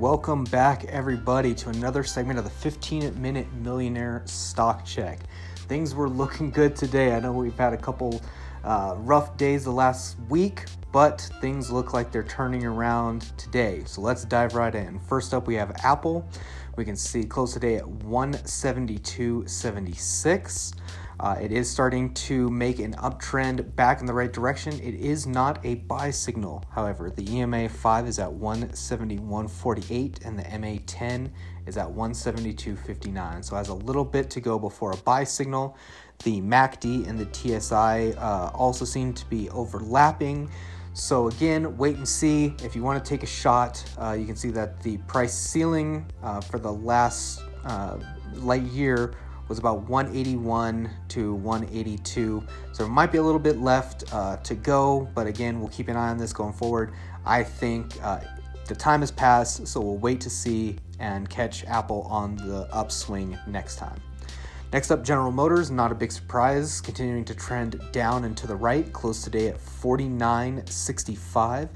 Welcome back, everybody, to another segment of the 15 Minute Millionaire Stock Check. Things were looking good today. I know we've had a couple uh, rough days the last week, but things look like they're turning around today. So let's dive right in. First up, we have Apple. We can see close today at 172.76. Uh, it is starting to make an uptrend back in the right direction. It is not a buy signal, however. The EMA 5 is at 171.48 and the MA 10 is at 172.59. So, has a little bit to go before a buy signal. The MACD and the TSI uh, also seem to be overlapping. So again, wait and see. If you want to take a shot, uh, you can see that the price ceiling uh, for the last uh, light year was about 181 to 182. So there might be a little bit left uh, to go, but again, we'll keep an eye on this going forward. I think uh, the time has passed, so we'll wait to see and catch Apple on the upswing next time. Next up, General Motors, not a big surprise, continuing to trend down and to the right, close today at 49.65.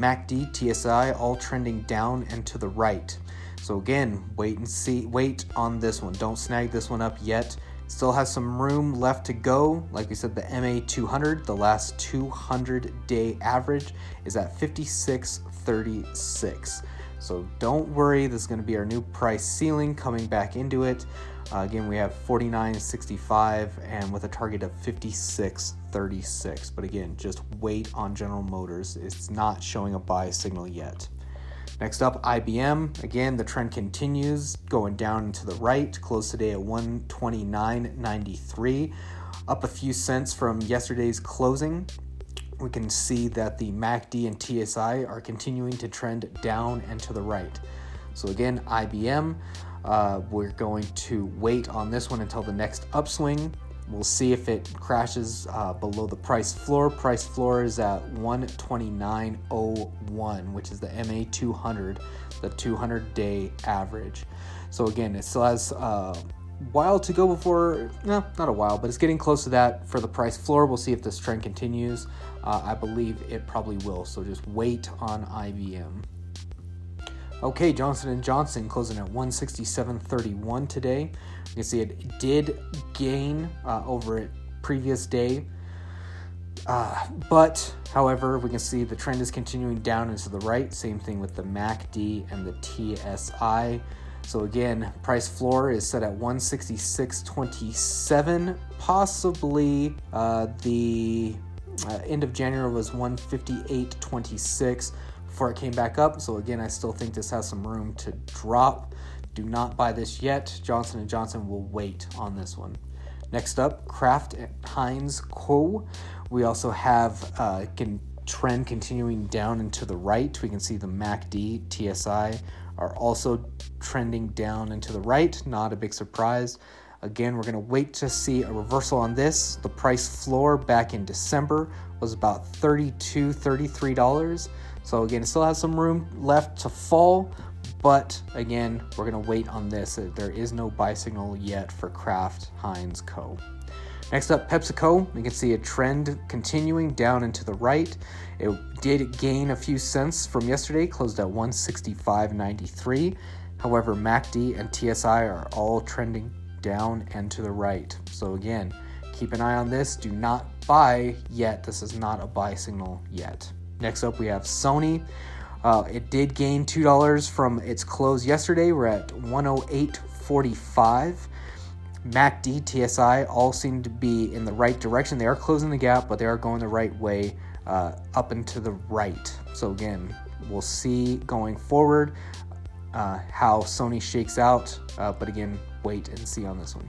MACD, TSI, all trending down and to the right. So again, wait and see, wait on this one. Don't snag this one up yet. Still has some room left to go. Like we said, the MA 200, the last 200 day average, is at 56.36. So don't worry, this is going to be our new price ceiling coming back into it. Uh, again, we have 49.65 and with a target of 56.36. But again, just wait on General Motors. It's not showing a buy signal yet. Next up, IBM. Again, the trend continues going down to the right, close today at 129.93, up a few cents from yesterday's closing. We can see that the MACD and TSI are continuing to trend down and to the right. So, again, IBM, uh, we're going to wait on this one until the next upswing. We'll see if it crashes uh, below the price floor. Price floor is at 129.01, which is the MA 200, the 200 day average. So, again, it still has a uh, while to go before, no, not a while, but it's getting close to that for the price floor. We'll see if this trend continues. Uh, I believe it probably will. So, just wait on IBM. Okay, Johnson & Johnson closing at 167.31 today. You can see it did gain uh, over it previous day. Uh, but, however, we can see the trend is continuing down and to the right. Same thing with the MACD and the TSI. So again, price floor is set at 166.27. Possibly uh, the uh, end of January was 158.26 before it came back up. So again, I still think this has some room to drop. Do not buy this yet. Johnson & Johnson will wait on this one. Next up, Kraft Heinz Co. We also have uh, can trend continuing down and to the right. We can see the MACD, TSI are also trending down and to the right. Not a big surprise. Again, we're going to wait to see a reversal on this. The price floor back in December was about $32, $33. So again, it still has some room left to fall, but again, we're gonna wait on this. Uh, there is no buy signal yet for Kraft Heinz Co. Next up, PepsiCo. You can see a trend continuing down and to the right. It did gain a few cents from yesterday, closed at 165.93. However, MACD and TSI are all trending down and to the right. So again, keep an eye on this. Do not buy yet. This is not a buy signal yet. Next up, we have Sony. Uh, it did gain $2 from its close yesterday. We're at 108.45. MACD, TSI all seem to be in the right direction. They are closing the gap, but they are going the right way uh, up and to the right. So, again, we'll see going forward uh, how Sony shakes out. Uh, but again, wait and see on this one.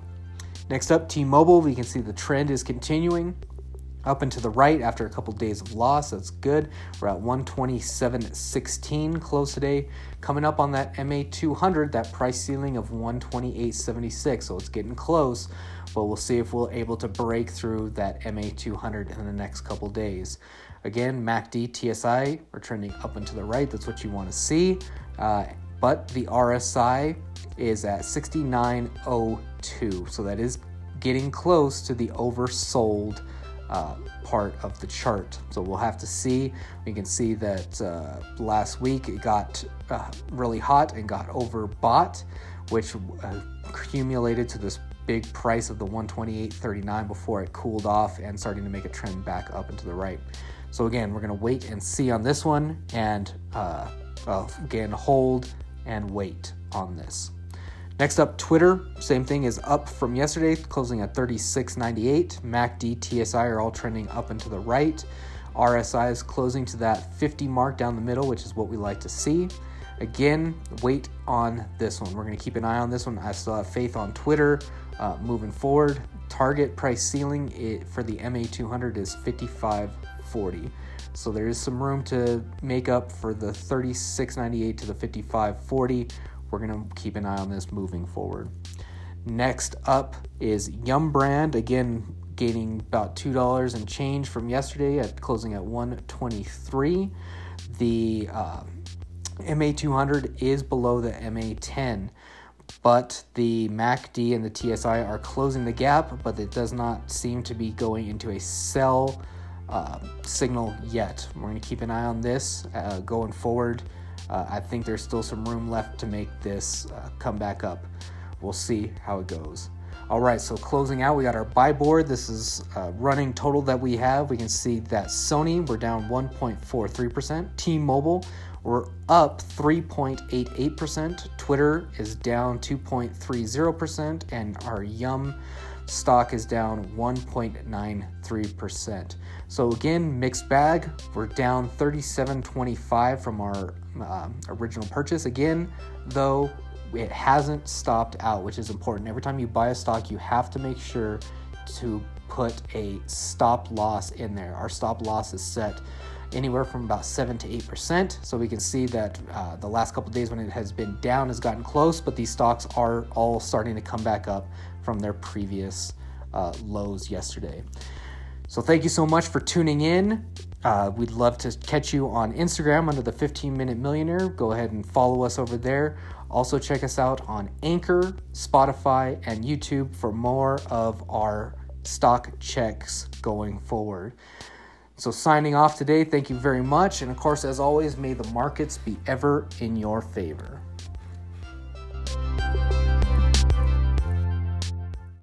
Next up, T Mobile. We can see the trend is continuing up and to the right after a couple days of loss. That's good. We're at 127.16 close today. Coming up on that MA 200, that price ceiling of 128.76. So it's getting close, but we'll see if we're able to break through that MA 200 in the next couple days. Again, MACD, TSI are trending up and to the right. That's what you want to see. Uh, but the RSI is at 69.02. So that is getting close to the oversold uh, part of the chart. So we'll have to see. We can see that uh, last week it got uh, really hot and got overbought, which uh, accumulated to this big price of the 128.39 before it cooled off and starting to make a trend back up and to the right. So again, we're going to wait and see on this one and uh, again hold and wait on this. Next up, Twitter. Same thing is up from yesterday, closing at 36.98. MACD, TSI are all trending up and to the right. RSI is closing to that 50 mark down the middle, which is what we like to see. Again, wait on this one. We're going to keep an eye on this one. I still have faith on Twitter uh, moving forward. Target price ceiling it, for the MA200 is 55.40. So there is some room to make up for the 36.98 to the 55.40 we're going to keep an eye on this moving forward. Next up is Yum Brand, again gaining about $2 and change from yesterday at closing at 123. The uh, MA200 is below the MA10, but the MACD and the TSI are closing the gap, but it does not seem to be going into a sell uh, signal yet. We're going to keep an eye on this uh, going forward. Uh, I think there's still some room left to make this uh, come back up. We'll see how it goes. All right, so closing out, we got our buy board. This is running total that we have. We can see that Sony, we're down 1.43%. T-Mobile, we're up 3.88%. Twitter is down 2.30%. And our Yum stock is down 1.93%. So again, mixed bag. We're down 37.25 from our uh, original purchase. Again, though, it hasn't stopped out, which is important. Every time you buy a stock, you have to make sure to put a stop loss in there. Our stop loss is set anywhere from about 7 to 8%. So we can see that uh, the last couple days when it has been down has gotten close, but these stocks are all starting to come back up from their previous uh, lows yesterday. So thank you so much for tuning in. Uh, we'd love to catch you on Instagram under the 15 Minute Millionaire. Go ahead and follow us over there. Also, check us out on Anchor, Spotify, and YouTube for more of our stock checks going forward. So, signing off today, thank you very much. And of course, as always, may the markets be ever in your favor.